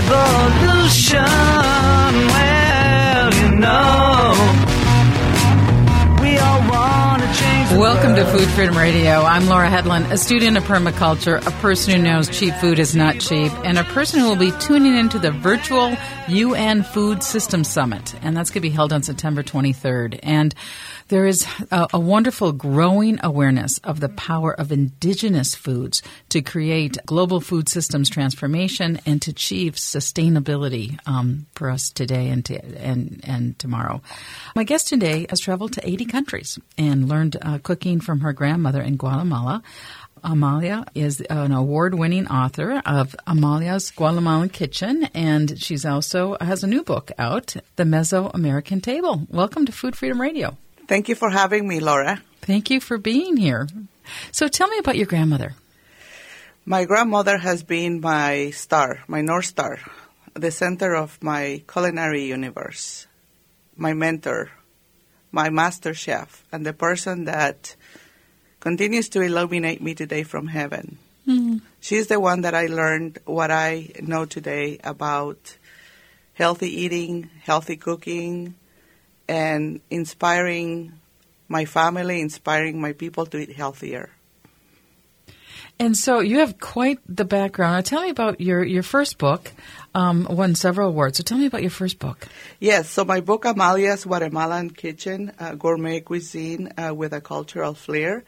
revolution. To. Food Freedom Radio. I'm Laura Hedlund, a student of permaculture, a person who knows cheap food is not cheap, and a person who will be tuning into the virtual UN Food System Summit. And that's going to be held on September 23rd. And there is a, a wonderful growing awareness of the power of indigenous foods to create global food systems transformation and to achieve sustainability um, for us today and, to, and, and tomorrow. My guest today has traveled to 80 countries and learned uh, cooking from her grandmother in Guatemala. Amalia is an award-winning author of Amalia's Guatemalan Kitchen, and she's also has a new book out, The Mesoamerican Table. Welcome to Food Freedom Radio. Thank you for having me, Laura. Thank you for being here. So tell me about your grandmother. My grandmother has been my star, my North Star, the center of my culinary universe, my mentor, my master chef, and the person that continues to illuminate me today from heaven. Mm-hmm. She's the one that I learned what I know today about healthy eating, healthy cooking, and inspiring my family, inspiring my people to eat healthier. And so you have quite the background. Now tell me about your, your first book, um, won several awards. So tell me about your first book. Yes, so my book, Amalia's Guatemalan Kitchen, uh, Gourmet Cuisine uh, with a Cultural Flair,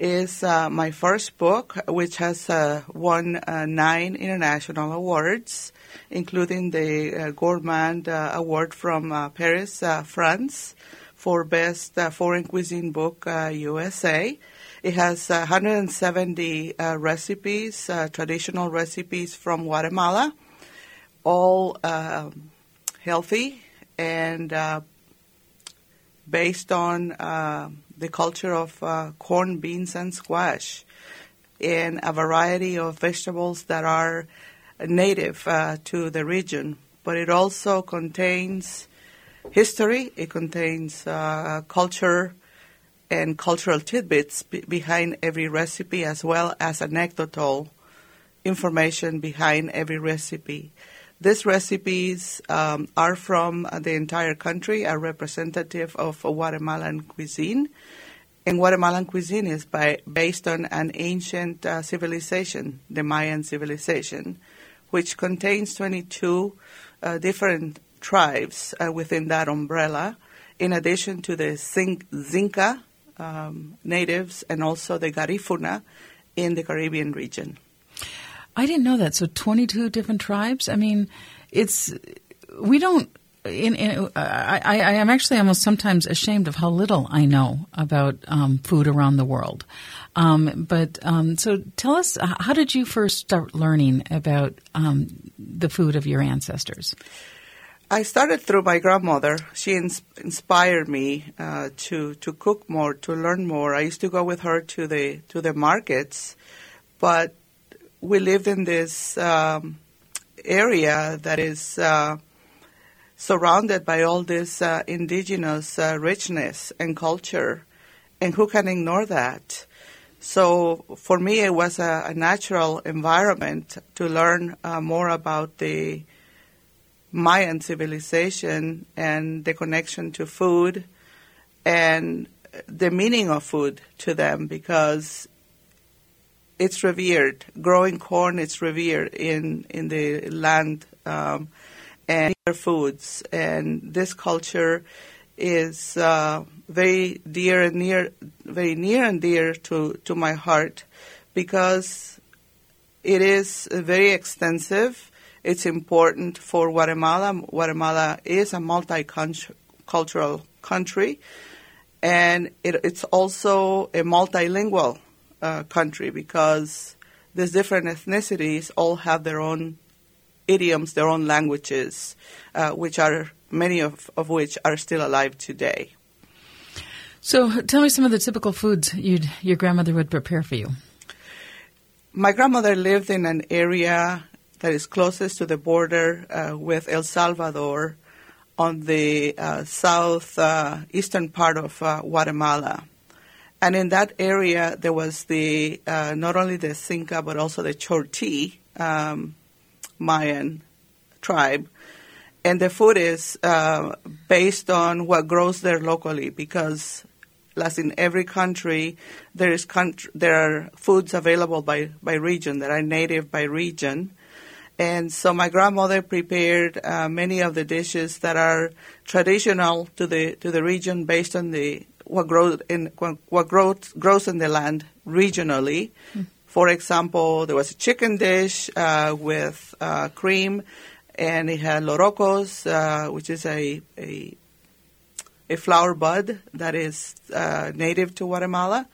is uh, my first book, which has uh, won uh, nine international awards, including the uh, Gourmand Award from Paris, France, for Best Foreign Cuisine Book USA. It has uh, 170 uh, recipes, uh, traditional recipes from Guatemala, all um healthy and uh, based on uh, the culture of uh, corn, beans, and squash, and a variety of vegetables that are native uh, to the region. But it also contains history, it contains uh, culture and cultural tidbits be- behind every recipe, as well as anecdotal information behind every recipe. These recipes um, are from the entire country, are representative of Guatemalan cuisine. And Guatemalan cuisine is by, based on an ancient uh, civilization, the Mayan civilization, which contains 22 uh, different tribes uh, within that umbrella, in addition to the Zin- Xinca um, natives and also the Garifuna in the Caribbean region. I didn't know that. So 22 different tribes. I mean, it's we don't. In, in, I, I, am actually almost sometimes ashamed of how little I know about um, food around the world. Um, but um, so tell us, how did you first start learning about um, the food of your ancestors? I started through my grandmother. She ins- inspired me uh, to to cook more, to learn more. I used to go with her to the to the markets, but we lived in this um, area that is uh, surrounded by all this uh, indigenous uh, richness and culture, and who can ignore that? So for me, it was a, a natural environment to learn uh, more about the Mayan civilization and the connection to food and the meaning of food to them because it's revered. Growing corn is revered in, in the land um, and other foods. And this culture is uh, very dear and near, very near and dear to, to my heart because it is very extensive. It's important for Guatemala. Guatemala is a multicultural country, and it, it's also a multilingual uh, country because these different ethnicities all have their own idioms, their own languages, uh, which are many of, of which are still alive today. So tell me some of the typical foods you'd, your grandmother would prepare for you. My grandmother lived in an area that is closest to the border uh, with El Salvador on the uh, south uh, part of uh, Guatemala. And in that area, there was the uh, not only the Xinca but also the Chorti um, Mayan tribe, and the food is based on what grows there locally because as in every country, there is there are foods available by, by region that are native by region. And so my grandmother prepared uh, many of the dishes that are traditional to the to the region based on the what grows in what grows grows in the land regionally. Mm. For example, there was a chicken dish uh, with uh, cream, and it had lorocos, uh, which is a, a a flower bud that is uh, native to Guatemala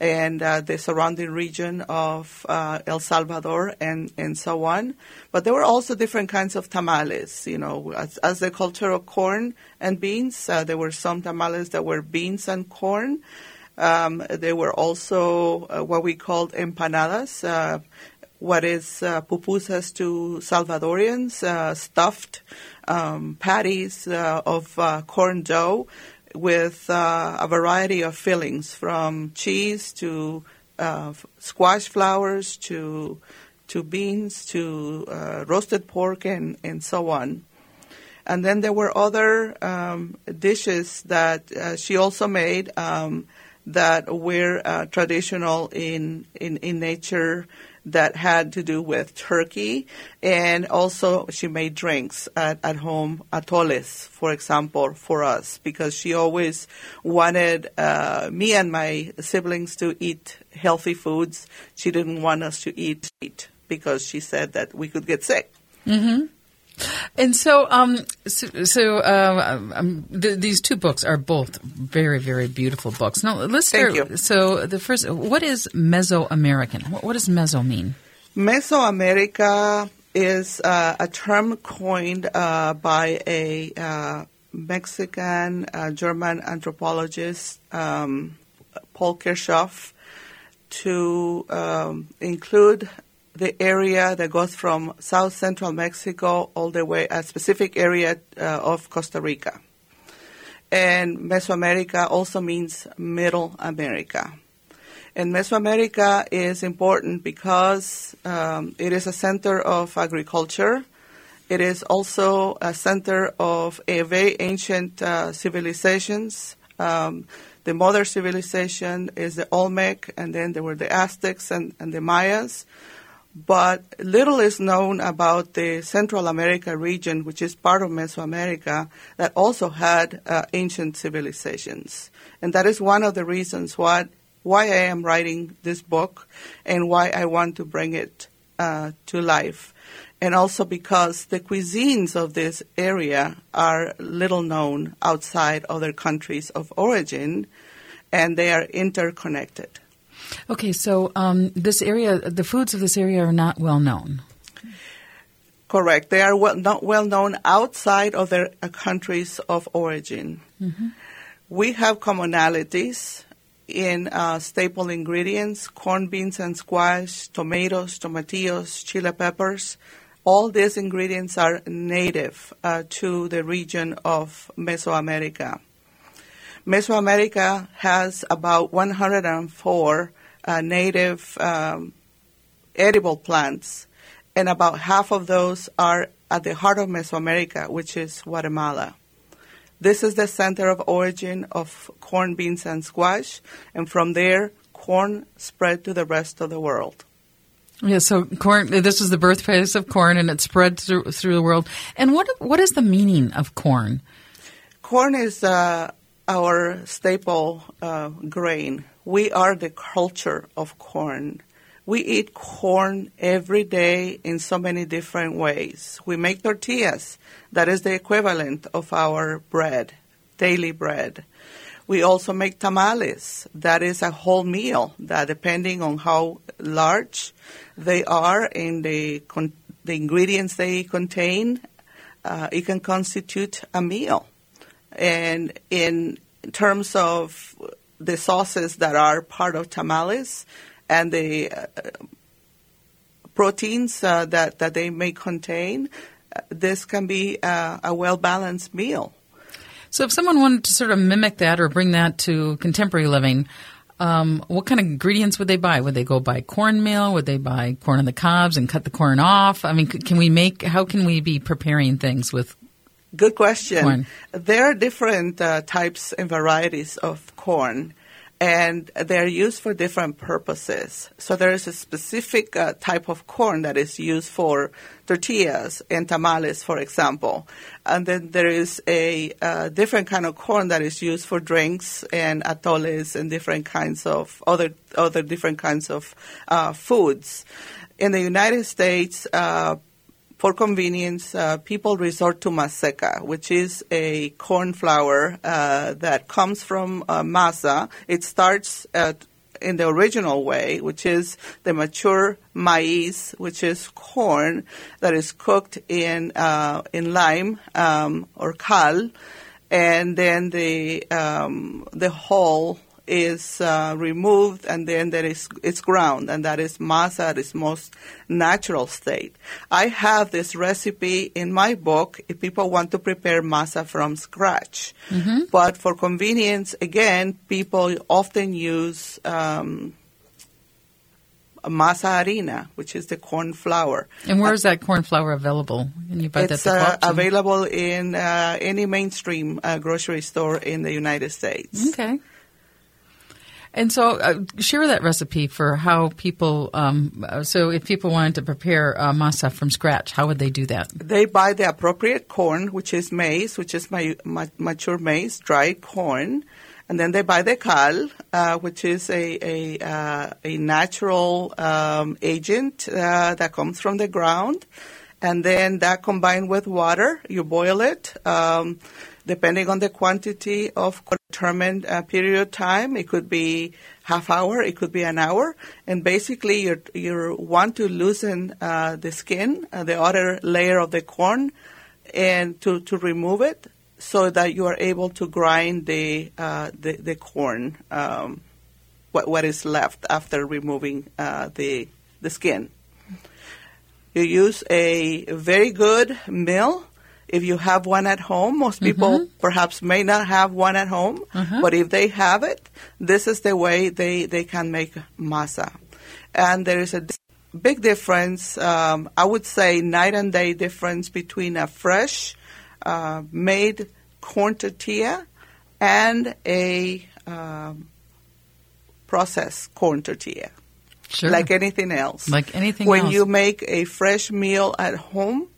and uh, the surrounding region of uh, El Salvador and, and so on. But there were also different kinds of tamales, you know, as, as the culture of corn and beans. Uh, there were some tamales that were beans and corn. Um, there were also uh, what we called empanadas, uh, what is uh, pupusas to Salvadorians, stuffed um, patties of uh, corn dough with uh, a variety of fillings, from cheese to uh, squash flowers to to beans to roasted pork and, and so on. And then there were other um, dishes that she also made. Um, that were uh, traditional in, in, in nature that had to do with turkey. And also, she made drinks at, at home, atoles, for example, for us, because she always wanted uh, me and my siblings to eat healthy foods. She didn't want us to eat meat because she said that we could get sick. Mm-hmm. And so, um, so, so uh, um, th- these two books are both very, very beautiful books. Now, let's start. Thank you. So, the first, what is Mesoamerican? What, what does Meso mean? Mesoamerica is uh, a term coined uh, by a uh, Mexican uh, German anthropologist, um, Paul Kirchhoff, to um, include the area that goes from south central Mexico all the way a specific area uh, of Costa Rica. And Mesoamerica also means Middle America. And Mesoamerica is important because um, it is a center of agriculture. It is also a center of a very ancient uh, civilizations. Um, the mother civilization is the Olmec, and then there were the Aztecs and, and the Mayas but little is known about the Central America region, which is part of Mesoamerica, that also had uh, ancient civilizations. And that is one of the reasons why, why I am writing this book and why I want to bring it uh, to life. And also because the cuisines of this area are little known outside other countries of origin, and they are interconnected. Okay, so um, this area, the foods of this area are not well known. Correct. They are well, not well known outside of their uh, countries of origin. Mm-hmm. We have commonalities in uh, staple ingredients corn, beans, and squash, tomatoes, tomatillos, chili peppers. All these ingredients are native uh, to the region of Mesoamerica. Mesoamerica has about 104 uh, native um, edible plants, and about half of those are at the heart of Mesoamerica, which is Guatemala. This is the center of origin of corn, beans, and squash, and from there, corn spread to the rest of the world. Yeah, so corn. This is the birthplace of corn, and it spread through, through the world. And what what is the meaning of corn? Corn is uh, our staple uh, grain. We are the culture of corn. We eat corn every day in so many different ways. We make tortillas. That is the equivalent of our bread, daily bread. We also make tamales. That is a whole meal that depending on how large they are and the, con- the ingredients they contain, uh, it can constitute a meal. And in terms of the sauces that are part of tamales and the uh, proteins uh, that, that they may contain, uh, this can be uh, a well balanced meal. So, if someone wanted to sort of mimic that or bring that to contemporary living, um, what kind of ingredients would they buy? Would they go buy cornmeal? Would they buy corn on the cobs and cut the corn off? I mean, can we make? How can we be preparing things with? Good question. Corn. There are different uh, types and varieties of corn, and they're used for different purposes. So there is a specific uh, type of corn that is used for tortillas and tamales, for example. And then there is a uh, different kind of corn that is used for drinks and atoles and different kinds of other other different kinds of uh, foods. In the United States, uh, for convenience, uh, people resort to maseca, which is a corn flour uh, that comes from uh, masa. It starts at, in the original way, which is the mature maize, which is corn that is cooked in uh, in lime um, or cal, and then the um, the whole is uh, removed and then there is it's ground and that is masa at its most natural state. I have this recipe in my book if people want to prepare masa from scratch. But for convenience, again, people often use um, masa harina, which is the corn flour. And where is that corn flour available? Can you buy It's that? uh, available in uh, any mainstream uh, grocery store in the United States. Okay. And so, uh, share that recipe for how people. Um, uh, so, if people wanted to prepare uh, masa from scratch, how would they do that? They buy the appropriate corn, which is maize, which is my, ma- mature maize, dried corn, and then they buy the cal, uh, which is a a, uh, a natural um, agent uh, that comes from the ground, and then that combined with water, you boil it. Um, depending on the quantity of determined uh, period time, it could be half hour, it could be an hour, and basically you you want to loosen uh, the skin, uh, the outer layer of the corn, and to, to remove it so that you are able to grind the uh, the, the corn, um, what what is left after removing uh, the the skin. You use a very good mill. If you have one at home, most people perhaps may not have one at home, but if they have it, this is the way they, they can make masa. And there is a big difference, um, I would say night and day difference between a fresh uh, made corn tortilla and a um, processed corn tortilla Sure. like anything else. Like anything else. when else. you make a fresh meal at home,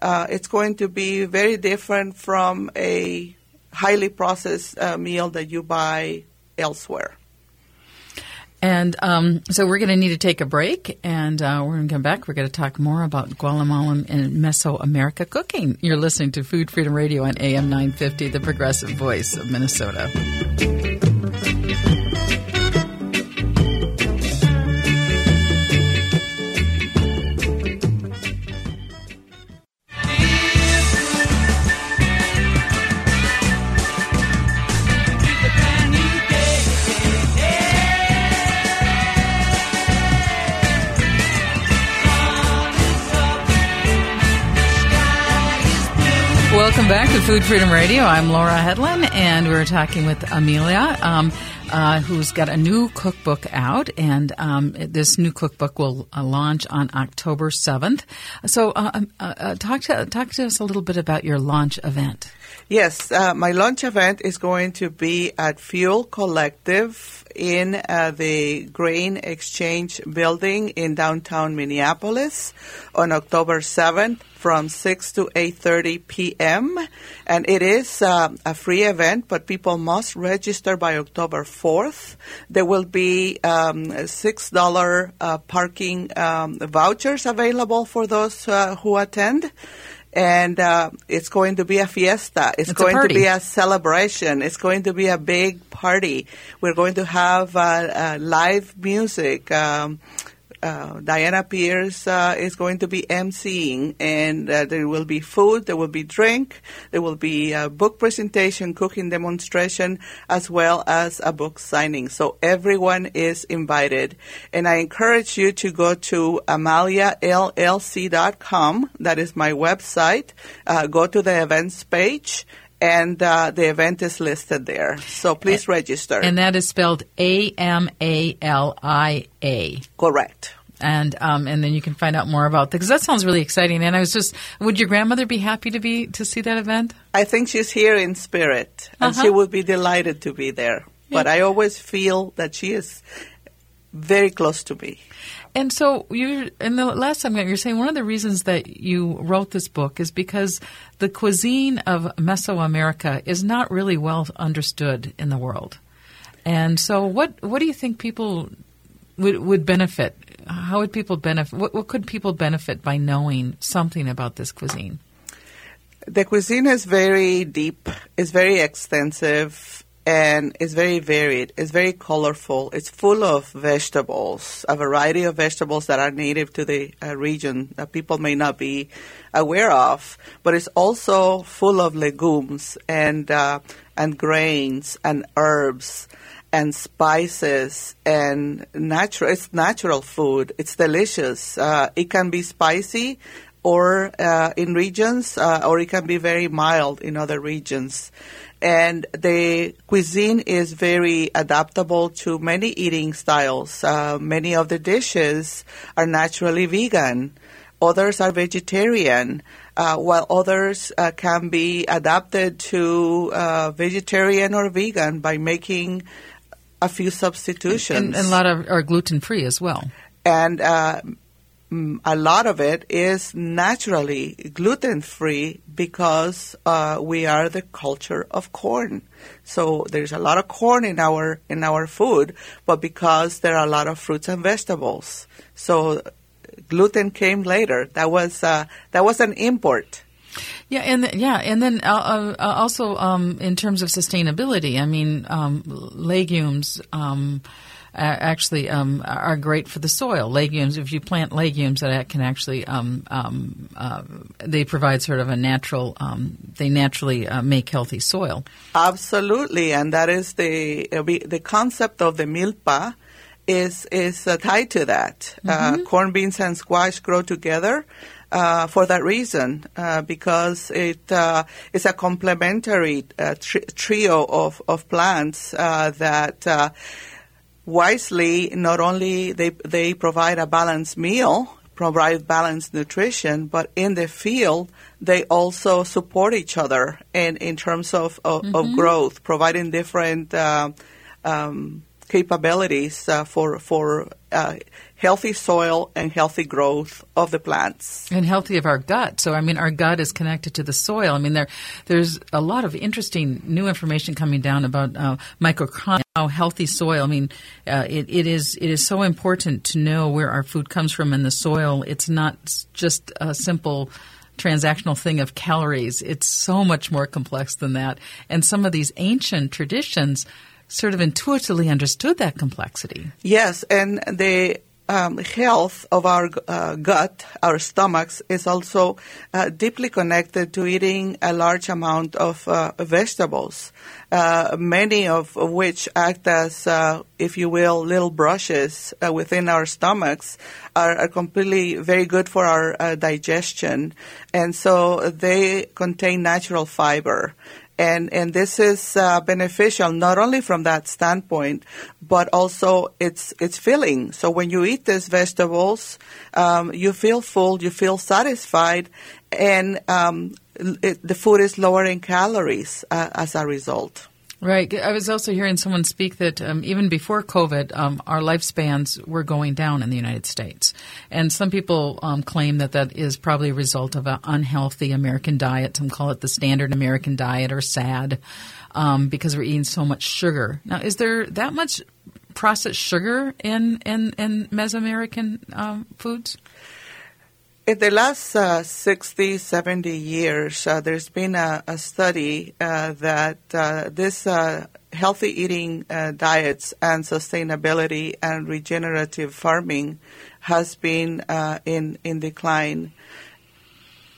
uh, it's going to be very different from a highly processed uh, meal that you buy elsewhere. And um, so we're going to need to take a break, and uh, we're going to come back. We're going to talk more about Guatemalan and Mesoamerica cooking. You're listening to Food Freedom Radio on AM 950, the progressive voice of Minnesota. Welcome back to Food Freedom Radio. I'm Laura Hedlund, and we're talking with Amelia, um, uh, who's got a new cookbook out, and um, this new cookbook will uh, launch on October 7th. So, uh, um, uh, uh, talk to talk to us a little bit about your launch event. Yes, uh, my launch event is going to be at Fuel Collective in the Grain Exchange building in downtown Minneapolis on October 7th from 6 to 8.30 p.m. And it is uh, a free event, but people must register by October 4th. There will be um, $6 uh, parking um, vouchers available for those uh, who attend and uh, it's going to be a fiesta. It's, It's going to be a celebration. It's going to be a big party. We're going to have uh, uh, live music. Um, uh, Diana Pierce uh, is going to be emceeing, and uh, there will be food, there will be drink, there will be a book presentation, cooking demonstration, as well as a book signing. So everyone is invited, and I encourage you to go to amaliallc.com. That is my website. Uh, go to the events page and uh, the event is listed there. So please register. And that is spelled A M A L I A. Correct. And um, and then you can find out more about that because that sounds really exciting. And I was just, would your grandmother be happy to be to see that event? I think she's here in spirit, and Uh-huh. she would be delighted to be there. But I always feel that she is very close to me. And so you, in the last time you're saying one of the reasons that you wrote this book is because the cuisine of Mesoamerica is not really well understood in the world. And so, what what do you think people would would benefit? How would people benefit? What, what could people benefit by knowing something about this cuisine? The cuisine is very deep, it's very extensive, and it's very varied. It's very colorful. It's full of vegetables, a variety of vegetables that are native to the uh, region that people may not be aware of. But it's also full of legumes and uh, and grains and herbs and spices and natural. It's natural food. It's delicious. Uh, it can be spicy or uh, in regions, uh, or it can be very mild in other regions. And the cuisine is very adaptable to many eating styles. Uh, many of the dishes are naturally vegan. Others are vegetarian, uh, while others uh, can be adapted to uh, vegetarian or vegan by making a few substitutions And, and a lot of are gluten free as well. and a lot of it is naturally gluten free because uh, we are the culture of corn. So there's a lot of corn in our in our food, but because there are a lot of fruits and vegetables, so gluten came later. That was uh, that was an import. Yeah, and th- yeah, and then uh, uh, also um, in terms of sustainability, I mean, um, legumes um, actually um, are great for the soil. Legumes, if you plant legumes, that can actually um, um, uh, they provide sort of a natural. Um, they naturally uh, make healthy soil. Absolutely, and that is the uh, we- the concept of the milpa is is uh, tied to that. Uh, corn, beans, and squash grow together. Uh, for that reason, uh, because it uh, is a complementary uh, tri- trio of, of plants uh, that uh, wisely not only they they provide a balanced meal, provide balanced nutrition, but in the field they also support each other in in terms of of, of growth, providing different uh, um, capabilities uh, for for uh, healthy soil and healthy growth of the plants. and healthy of our gut. So I mean, our gut is connected to the soil. I mean, there there's a lot of interesting new information coming down about uh, how healthy soil. I mean, uh, it, it is it is so important to know where our food comes from in the soil. It's not just a simple transactional thing of calories. It's so much more complex than that. And some of these ancient traditions sort of intuitively understood that complexity. Yes, and the um, health of our uh, gut, our stomachs, is also uh, deeply connected to eating a large amount of uh, vegetables, uh, many of which act as, uh, if you will, little brushes uh, within our stomachs, are, are completely very good for our digestion, and so they contain natural fiber and and this is uh, beneficial not only from that standpoint, but also it's it's filling. So when you eat these vegetables, um, you feel full, you feel satisfied, and um, it, the food is lower in calories uh, as a result. Right. I was also hearing someone speak that um, even before COVID, um, our lifespans were going down in the United States. And some people um, claim that that is probably a result of an unhealthy American diet. Some call it the standard American diet or SAD um, because we're eating so much sugar. Now, is there that much processed sugar in, in, in Mesoamerican um, foods? In the last uh, 60, 70 years, uh, there's been a, a study uh, that uh, this uh, healthy eating uh, diets and sustainability and regenerative farming has been in, in decline,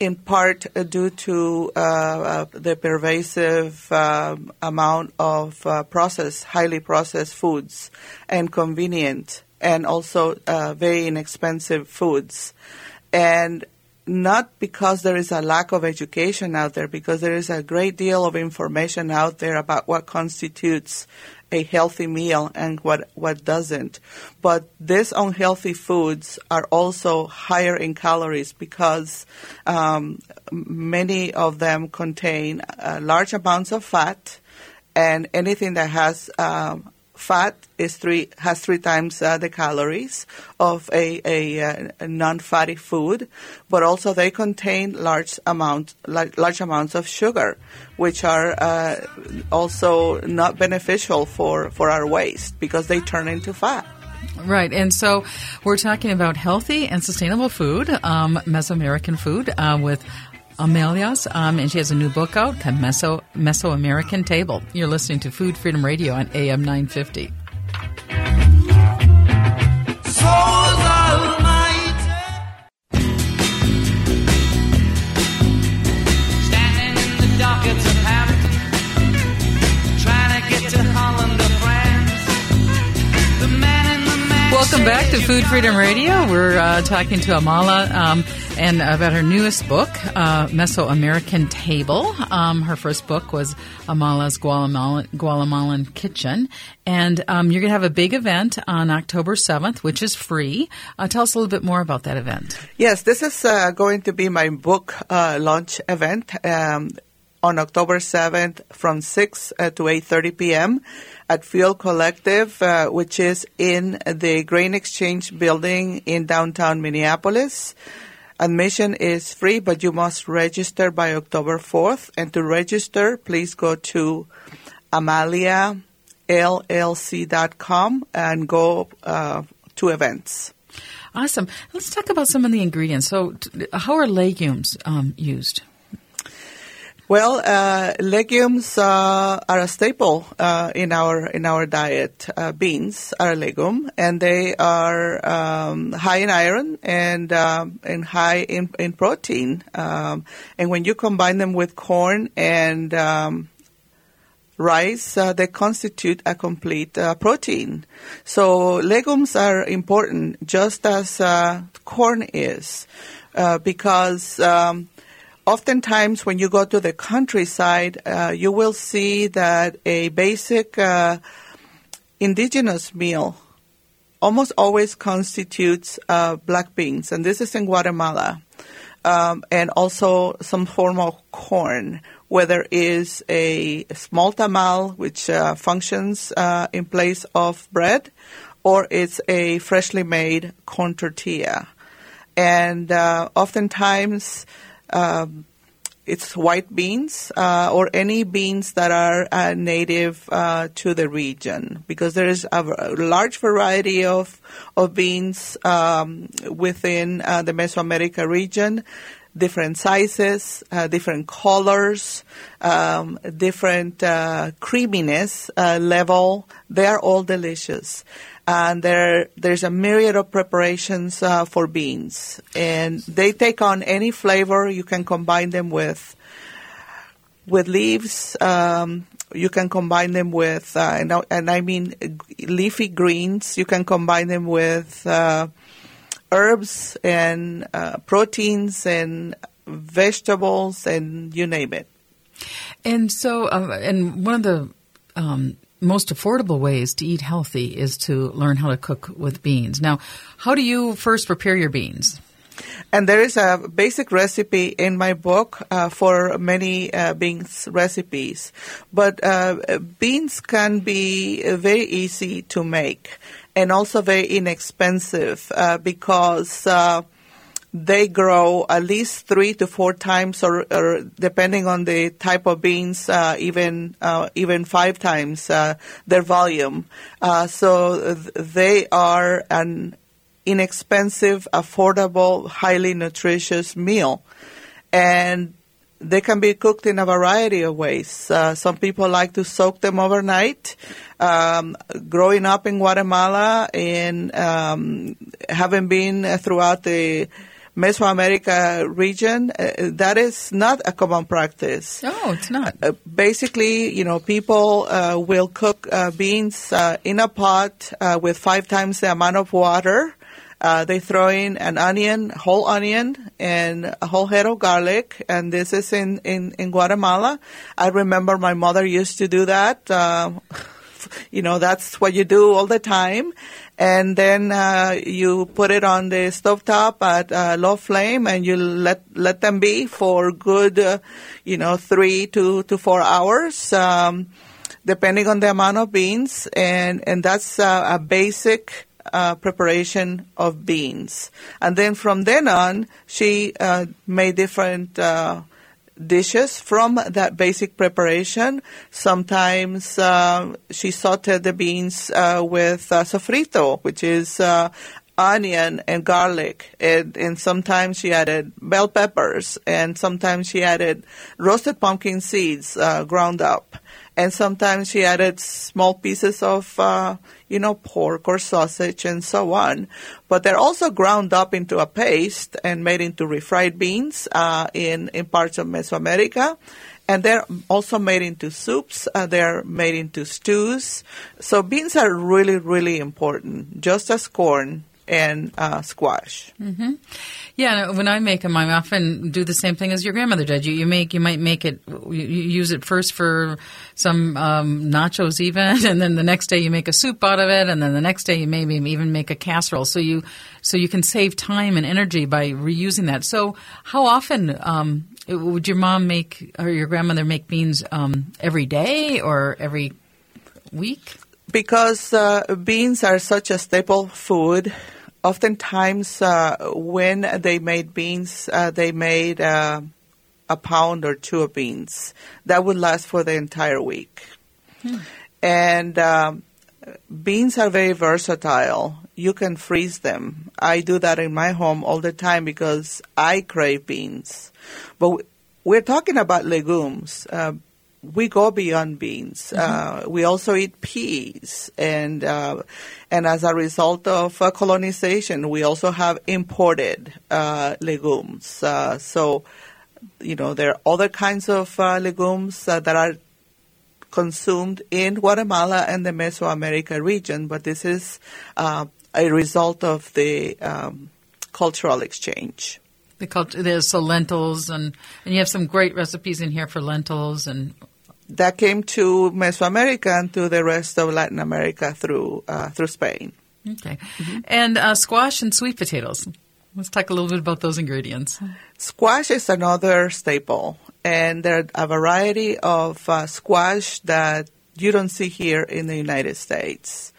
in part due to the pervasive um, amount of processed, highly processed foods and convenient and also very inexpensive foods. And not because there is a lack of education out there, because there is a great deal of information out there about what constitutes a healthy meal and what, what doesn't. But these unhealthy foods are also higher in calories because um, many of them contain uh, large amounts of fat, and anything that has um, fat is three has three times uh, the calories of a, a, uh, a, non-fatty food, but also they contain large amount large amounts of sugar, which are uh, also not beneficial for for our waist because they turn into fat. Right, and so we're talking about healthy and sustainable food, um, Mesoamerican food, uh, with Amelia's, um, and she has a new book out, Meso Mesoamerican Table. You're listening to Food Freedom Radio on AM 950. Welcome back to Food Freedom Radio. We're uh, talking to Amalia um, and about her newest book, uh, Mesoamerican Table. Um, her first book was Amalia's Guatemalan, Guatemalan Kitchen. And um, you're going to have a big event on October 7th, which is free. Uh, tell us a little bit more about that event. Yes, this is uh, going to be my book uh, launch event um, on October 7th from 6 uh, to 8.30 p.m at Fuel Collective, uh, which is in the Grain Exchange building in downtown Minneapolis. Admission is free, but you must register by October 4th. And to register, please go to amaliallc.com and go uh, to events. Awesome. Let's talk about some of the ingredients. So, how are legumes um, used? Well, uh, legumes uh, are a staple uh, in our in our diet. Uh, beans are a legume, and they are um, high in iron and um, and high in in protein. Um, and when you combine them with corn and um, rice, uh, they constitute a complete uh, protein. So legumes are important, just as corn is, because um, oftentimes when you go to the countryside, uh, you will see that a basic uh, indigenous meal almost always constitutes uh, black beans, and this is in Guatemala, um, and also some form of corn, whether is a small tamal, which uh, functions uh, in place of bread, or it's a freshly made corn tortilla. And uh, oftentimes, um, it's white beans uh, or any beans that are uh, native uh, to the region. Because there is a, large variety of of beans um, within uh, the Mesoamerica region, different sizes, uh, different colors, um, different uh, creaminess level. They are all delicious and there there's a myriad of preparations uh, for beans, and they take on any flavor. You can combine them with with leaves. Um, you can combine them with, uh, and, and, I mean leafy greens. You can combine them with uh, herbs and uh, proteins and vegetables, and you name it. And so, uh, and one of the um, most affordable ways to eat healthy is to learn how to cook with beans. Now, how do you first prepare your beans? And there is a basic recipe in my book uh, for many uh, beans recipes. But uh, beans can be very easy to make and also very inexpensive uh, because uh, they grow at least three to four times, or, or depending on the type of beans, uh, even uh, even five times uh, their volume. Uh, so th- they are an inexpensive, affordable, highly nutritious meal, and they can be cooked in a variety of ways. Uh, some people like to soak them overnight. Um, growing up in Guatemala and um, having been throughout the Mesoamerica region, uh, that is not a common practice. Oh, it's not. Uh, basically, you know, people uh, will cook uh, beans uh, in a pot uh, with five times the amount of water Uh, they throw in an onion, whole onion, and a whole head of garlic. And this is in, in, in Guatemala. I remember my mother used to do that. Uh, you know, that's what you do all the time. And then uh, you put it on the stovetop at uh, low flame, and you let let them be for good, uh, you know, three to to four hours. Um, depending on the amount of beans, and and that's uh, a basic uh, preparation of beans. And then from then on, she uh, made different uh, dishes from that basic preparation. Sometimes uh, she sauteed the beans uh, with uh, sofrito, which is onion and garlic, and, and, sometimes she added bell peppers, and sometimes she added roasted pumpkin seeds ground up and sometimes she added small pieces of, uh, you know, pork or sausage and so on. But they're also ground up into a paste and made into refried beans uh, in in parts of Mesoamerica. And they're also made into soups. Uh, they're made into stews. So beans are really, really important, just as corn and uh, squash. Mm-hmm. Yeah, when I make them, I often do the same thing as your grandmother did. You, you make, you might make it, you, use it first for some um, nachos, even, and then the next day you make a soup out of it, and then the next day you maybe even make a casserole. So you, so you can save time and energy by reusing that. So how often um, would your mom make or your grandmother make beans um, every day or every week? Because uh, beans are such a staple food oftentimes uh, when they made beans, uh, they made uh, a pound or two of beans. That would last for the entire week. Hmm. And um, beans are very versatile. You can freeze them. I do that in my home all the time because I crave beans. But we're talking about legumes. We go beyond beans. Mm-hmm. Uh, we also eat peas, and uh, and as a result of uh, colonization, we also have imported uh, legumes. Uh, so, you know, there are other kinds of uh, legumes that are consumed in Guatemala and the Mesoamerica region, but this is a result of the um, cultural exchange the culture. There's so lentils, and and you have some great recipes in here for lentils and that came to Mesoamerica and to the rest of Latin America through uh, through Spain. Okay, mm-hmm. and uh, squash and sweet potatoes. Let's talk a little bit about those ingredients. Squash is another staple, and there are a variety of uh, squash that you don't see here in the United States.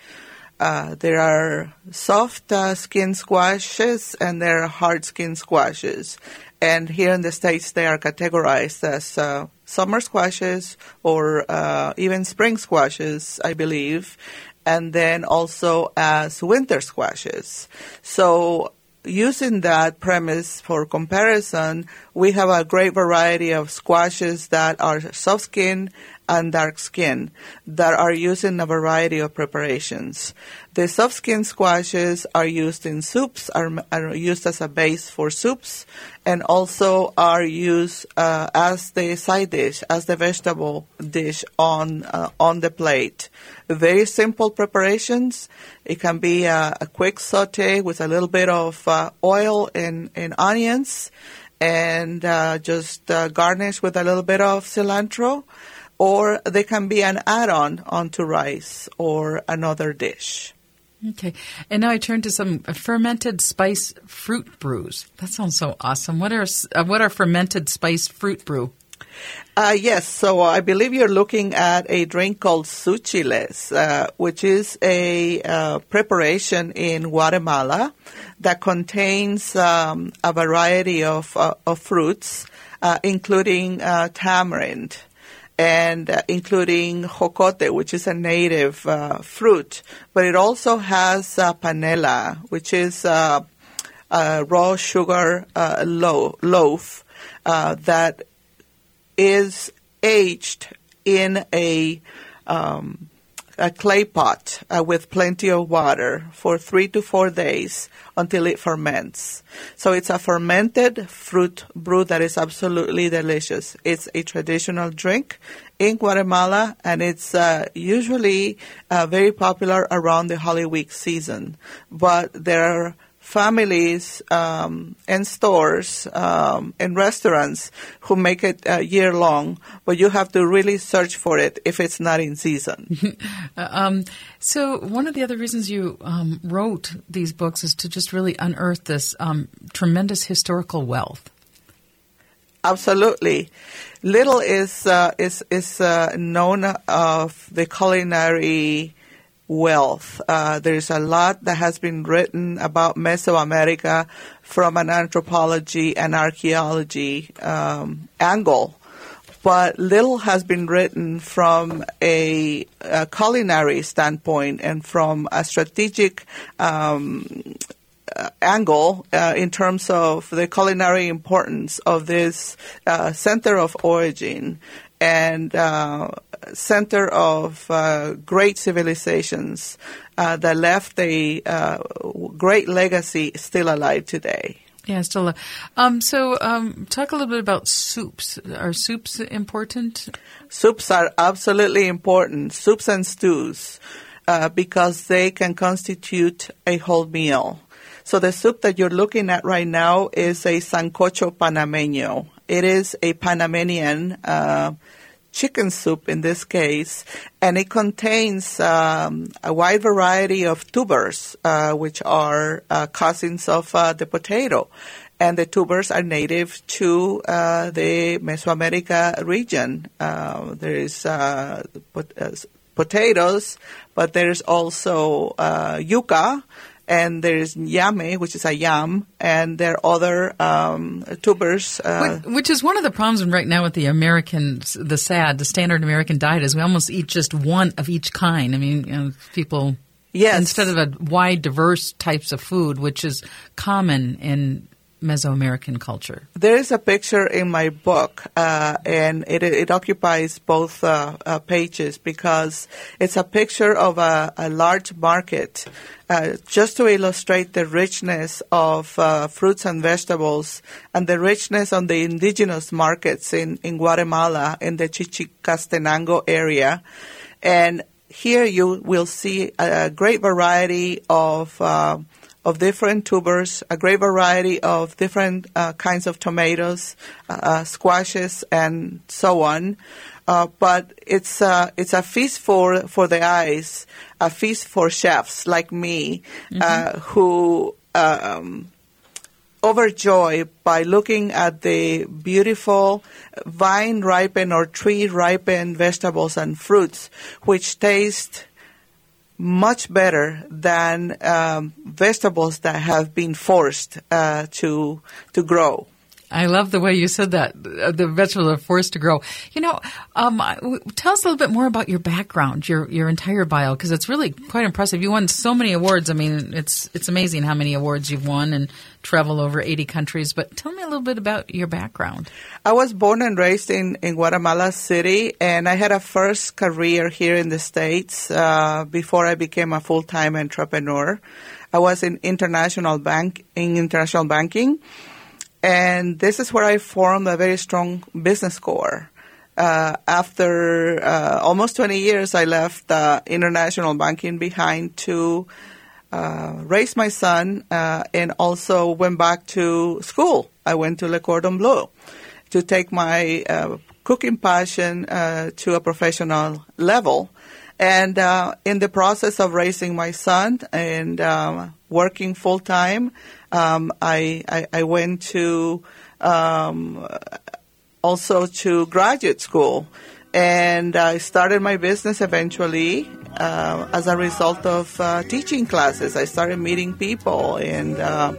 Uh, there are soft uh, skin squashes and there are hard skin squashes. And here in the States, they are categorized as uh, summer squashes or uh, even spring squashes, I believe, and then also as winter squashes. So using that premise for comparison, we have a great variety of squashes that are soft skin and dark skin that are used in a variety of preparations. The soft skin squashes are used in soups, are, are used as a base for soups, and also are used uh, as the side dish, as the vegetable dish on uh, on the plate. Very simple preparations. It can be a, a quick saute with a little bit of uh, oil and, and onions, and uh, just uh, garnish with a little bit of cilantro or they can be an add-on onto rice or another dish. Okay, and now I turn to some fermented spice fruit brews. That sounds so awesome. What are uh, what are fermented spice fruit brew? Uh, yes, so I believe you're looking at a drink called suchiles, uh, which is a uh, preparation in Guatemala that contains um, a variety of, uh, of fruits, uh, including uh, tamarind and uh, including jocote, which is a native uh, fruit, but it also has uh, panela, which is uh, a raw sugar uh, lo- loaf uh, that is aged in a um, a clay pot uh, with plenty of water for three to four days until it ferments. So it's a fermented fruit brew that is absolutely delicious. It's a traditional drink in Guatemala and it's uh, usually uh, very popular around the Holy Week season. But there are families um, and stores um, and restaurants who make it uh, year long, but you have to really search for it if it's not in season. um, so, one of the other reasons you um, wrote these books is to just really unearth this um, tremendous historical wealth. Absolutely, little is uh, is is uh, known of the culinary wealth. Uh, there's a lot that has been written about Mesoamerica from an anthropology and archaeology um, angle, but little has been written from a, a culinary standpoint and from a strategic um, uh, angle uh, in terms of the culinary importance of this uh, center of origin and uh, center of uh, great civilizations uh, that left a uh, great legacy still alive today. Yeah, still. Um, so, um, talk a little bit about soups. Are soups important? Soups are absolutely important. Soups and stews, uh, because they can constitute a whole meal. So the soup that you're looking at right now is a sancocho panameño. It is a Panamanian uh, chicken soup in this case, and it contains um, a wide variety of tubers, uh, which are uh, cousins of uh, the potato. And the tubers are native to uh, the Mesoamerica region. Uh, there is uh, pot- potatoes, but there's also yuca, and there's yame, which is a yam, and there are other um, tubers. Uh, which is one of the problems right now with the American, the SAD, the standard American diet, is we almost eat just one of each kind. I mean, you know, people. Yes. Instead of a wide, diverse types of food, which is common in Mesoamerican culture. There is a picture in my book, uh, and it, it, occupies both uh, uh, pages because it's a picture of a, a large market uh, just to illustrate the richness of uh, fruits and vegetables and the richness on the indigenous markets in, in Guatemala in the Chichicastenango area. And here you will see a, great variety of uh, of different tubers, a great variety of different uh, kinds of tomatoes, uh, uh squashes, and so on. Uh, but it's uh, it's a feast for for the eyes, a feast for chefs like me, mm-hmm. who. Um, overjoyed by looking at the beautiful vine ripened or tree ripened vegetables and fruits, which taste much better than um, vegetables that have been forced uh, to to grow. I love the way you said that. Uh, the vegetables are forced to grow. You know, um, tell us a little bit more about your background, your your entire bio, because it's really quite impressive. You won so many awards. I mean, it's it's amazing how many awards you've won and travel over 80 countries. But tell me a little bit about your background. I was born and raised in, in Guatemala City, and I had a first career here in the States uh, before I became a full time entrepreneur. I was in international bank in international banking and this is where I formed a very strong business core. Uh, after uh, almost 20 years, I left uh, international banking behind to uh, raise my son uh, and also went back to school. I went to Le Cordon Bleu to take my uh, cooking passion to a professional level. And in the process of raising my son and working full time, um, I, I, I went to um, also to graduate school, and I started my business eventually uh, as a result of uh, teaching classes. I started meeting people, and uh,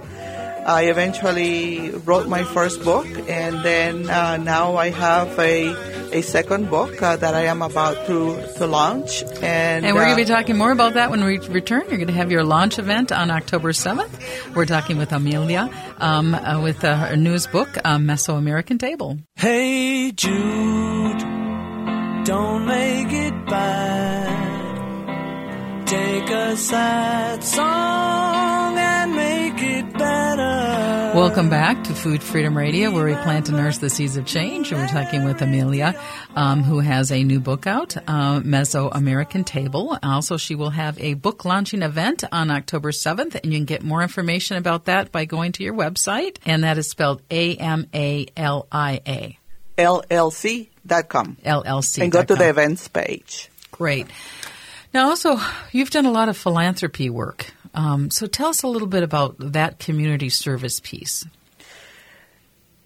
I eventually wrote my first book, and then uh, now I have a a second book uh, that I am about to, to launch. And, and we're uh, going to be talking more about that when we return. You're going to have your launch event on October 7th. We're talking with Amalia um, uh, with uh, her newest book, uh, Mesoamerican Table. Hey, Jude, don't make it bad. Take a sad song Welcome back to Food Freedom Radio, where we plant to nurse the seeds of change. And we're talking with Amalia, um, who has a new book out, uh, Mesoamerican Table. Also, she will have a book launching event on October 7th, and you can get more information about that by going to your website, and that is spelled A M A L I A. LLC.com. LLC. And go to the events page. Great. Now, also, you've done a lot of philanthropy work. Um, so tell us a little bit about that community service piece.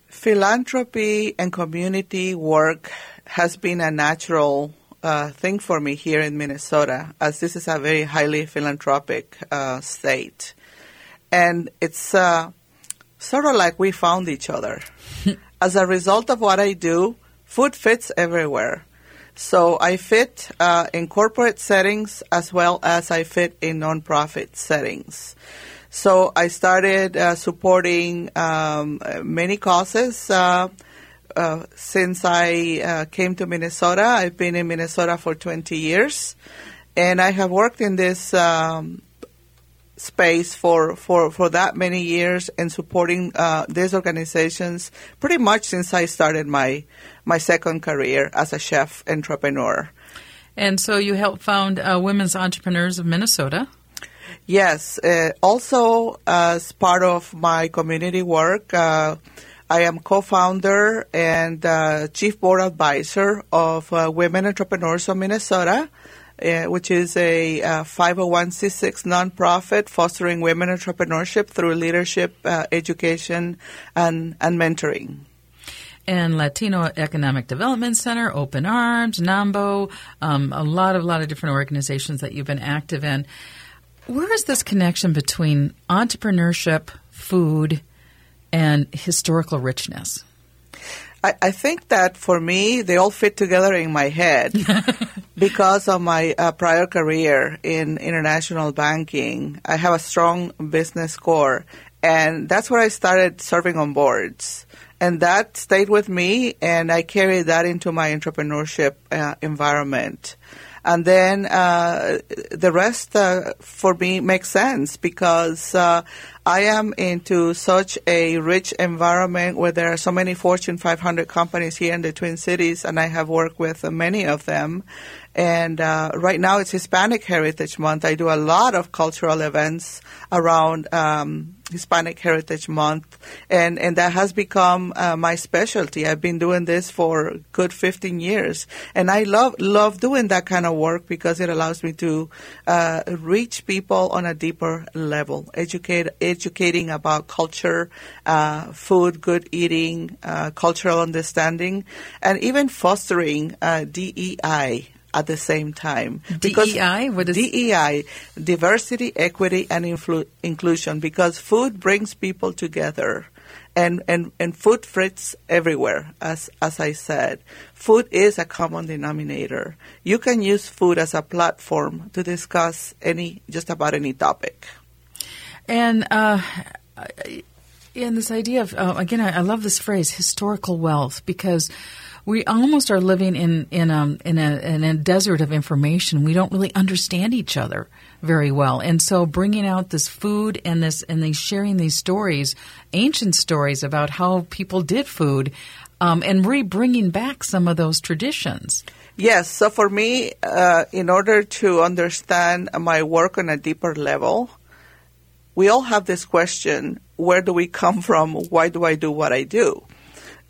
Philanthropy and community work has been a natural uh, thing for me here in Minnesota, as this is a very highly philanthropic uh, state. And it's uh, sort of like we found each other. as a result of what I do, food fits everywhere. So I fit uh, in corporate settings as well as I fit in nonprofit settings. So I started uh, supporting um, many causes. Uh, uh since I uh, came to Minnesota, I've been in Minnesota for 20 years, and I have worked in this um, space for, for, for that many years and supporting uh, these organizations pretty much since I started my my second career as a chef entrepreneur. And so you helped found uh, Women's Entrepreneurs of Minnesota. Yes. Uh, also, as part of my community work, uh, I am co-founder and uh, chief board advisor of uh, Women Entrepreneurs of Minnesota. Uh, which is a 501c6 nonprofit fostering women entrepreneurship through leadership, education, and, and mentoring and Latino Economic Development Center, Open Arms, NAMBO, um, a lot of lot of different organizations that you've been active in. Where is this connection between entrepreneurship, food, and historical richness? I, I think that for me, they all fit together in my head because of my uh, prior career in international banking. I have a strong business core, and that's where I started serving on boards and that stayed with me, and I carried that into my entrepreneurship uh, environment. And then uh, the rest uh, for me makes sense because uh, I am into such a rich environment where there are so many Fortune 500 companies here in the Twin Cities, and I have worked with many of them. And uh, right now it's Hispanic Heritage Month. I do a lot of cultural events around um, Hispanic Heritage Month, and, and that has become uh, my specialty. I've been doing this for good 15 years, and I love love doing that kind of work because it allows me to uh, reach people on a deeper level, educate educating about culture, uh, food, good eating, uh, cultural understanding, and even fostering uh, DEI at the same time. Because DEI? What is DEI? Diversity, equity, and influ- inclusion. Because food brings people together. And, and, and food fits everywhere, as, as I said. Food is a common denominator. You can use food as a platform to discuss any, just about any topic. And, uh, and this idea of, uh, again, I, I love this phrase, historical wealth, because we almost are living in in a, in a in a desert of information. We don't really understand each other very well, and so bringing out this food and this and these sharing these stories, ancient stories about how people did food, um, and re bringing back some of those traditions. Yes. So for me, uh, in order to understand my work on a deeper level, we all have this question: Where do we come from? Why do I do what I do?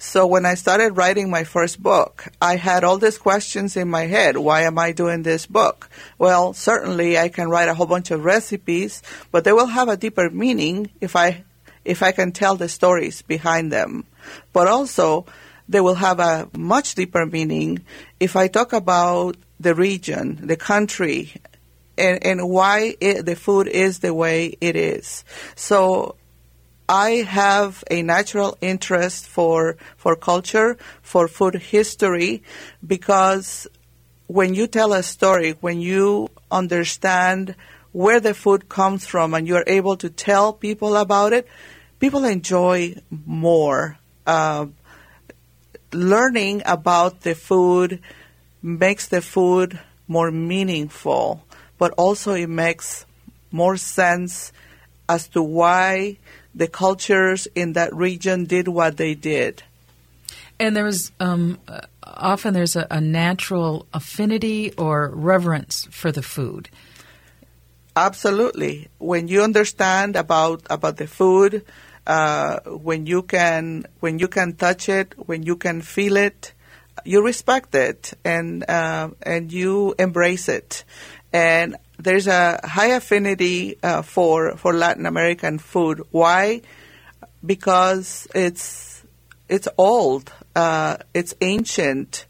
So when I started writing my first book, I had all these questions in my head. Why am I doing this book? Well, certainly I can write a whole bunch of recipes, but they will have a deeper meaning if I if I can tell the stories behind them. But also they will have a much deeper meaning if I talk about the region, the country, and, and why it, the food is the way it is. So I have a natural interest for for culture, for food history, because when you tell a story, when you understand where the food comes from, and you're able to tell people about it, people enjoy more. Uh, learning about the food makes the food more meaningful, but also it makes more sense as to why the cultures in that region did what they did. And there's um, uh, often there's a, a natural affinity or reverence for the food. Absolutely. When you understand about about the food, uh, when you can when you can touch it, when you can feel it, you respect it and uh, and you embrace it. And there's a high affinity uh, for for Latin American food. Why? Because it's it's old, uh, it's ancient,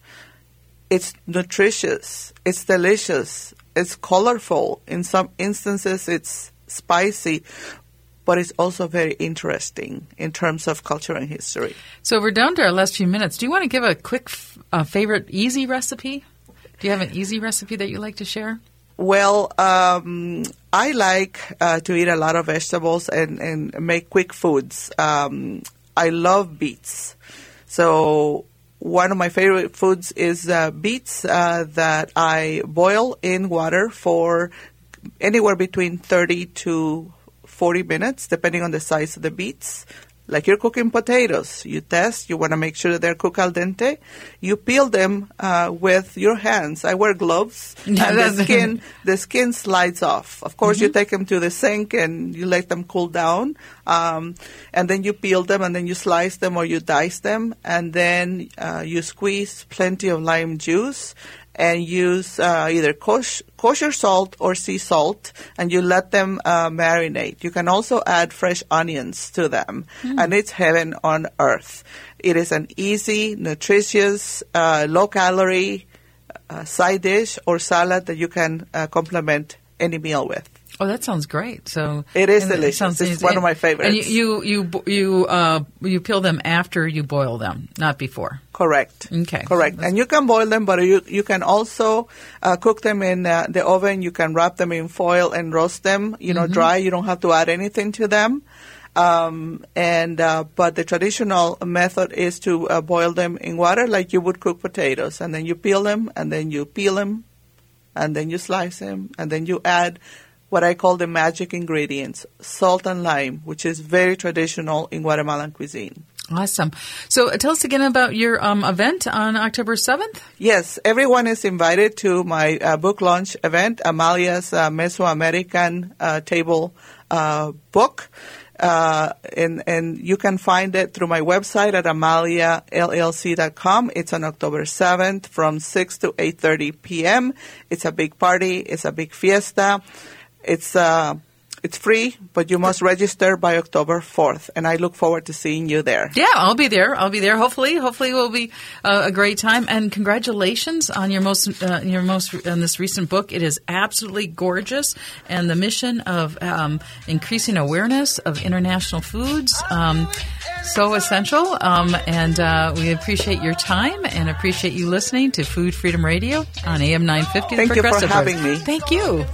it's nutritious, it's delicious, it's colorful. In some instances, it's spicy, but it's also very interesting in terms of culture and history. So we're down to our last few minutes. Do you want to give a quick uh, favorite easy recipe? Do you have an easy recipe that you'd like to share? Well, um, I like uh, to eat a lot of vegetables and, and make quick foods. Um, I love beets. So one of my favorite foods is uh, beets uh, that I boil in water for anywhere between 30 to 40 minutes, depending on the size of the beets. Like you're cooking potatoes, you test, you want to make sure that they're cooked al dente. You peel them uh, with your hands. I wear gloves, and the skin the skin slides off. Of course, you take them to the sink and you let them cool down, um, and then you peel them, and then you slice them or you dice them, and then uh, you squeeze plenty of lime juice and use uh, either kosh, kosher salt or sea salt, and you let them uh, marinate. You can also add fresh onions to them, and it's heaven on earth. It is an easy, nutritious, uh, low calorie uh, side dish or salad that you can uh, complement any meal with. Oh, that sounds great. So It is delicious. sounds- It's one of my favorites. And you you you you, uh, you peel them after you boil them, not before. Correct. Okay. Correct. And you can boil them, but you you can also uh, cook them in uh, the oven. You can wrap them in foil and roast them. You know, dry. You don't have to add anything to them. Um, and uh, but the traditional method is to uh, boil them in water like you would cook potatoes, and then you peel them, and then you peel them, and then you slice them, and then you add what I call the magic ingredients: salt and lime, which is very traditional in Guatemalan cuisine. Awesome. So uh, tell us again about your um, event on October seventh. Yes, everyone is invited to my uh, book launch event, Amalia's uh, Mesoamerican uh, Table uh, book. Uh, and, and you can find it through my website at amaliallc.com. It's on October 7th from 6 to 8.30 p.m. It's a big party. It's a big fiesta. It's, uh, it's free, but you must register by October 4th. And I look forward to seeing you there. Yeah, I'll be there. I'll be there. Hopefully, hopefully, it will be uh, a great time. And congratulations on your most uh, your most on this recent book. It is absolutely gorgeous, and the mission of um, increasing awareness of international foods. Um, so essential, um, and uh, we appreciate your time and appreciate you listening to Food Freedom Radio on AM 950. the Thank you for having me. Thank you.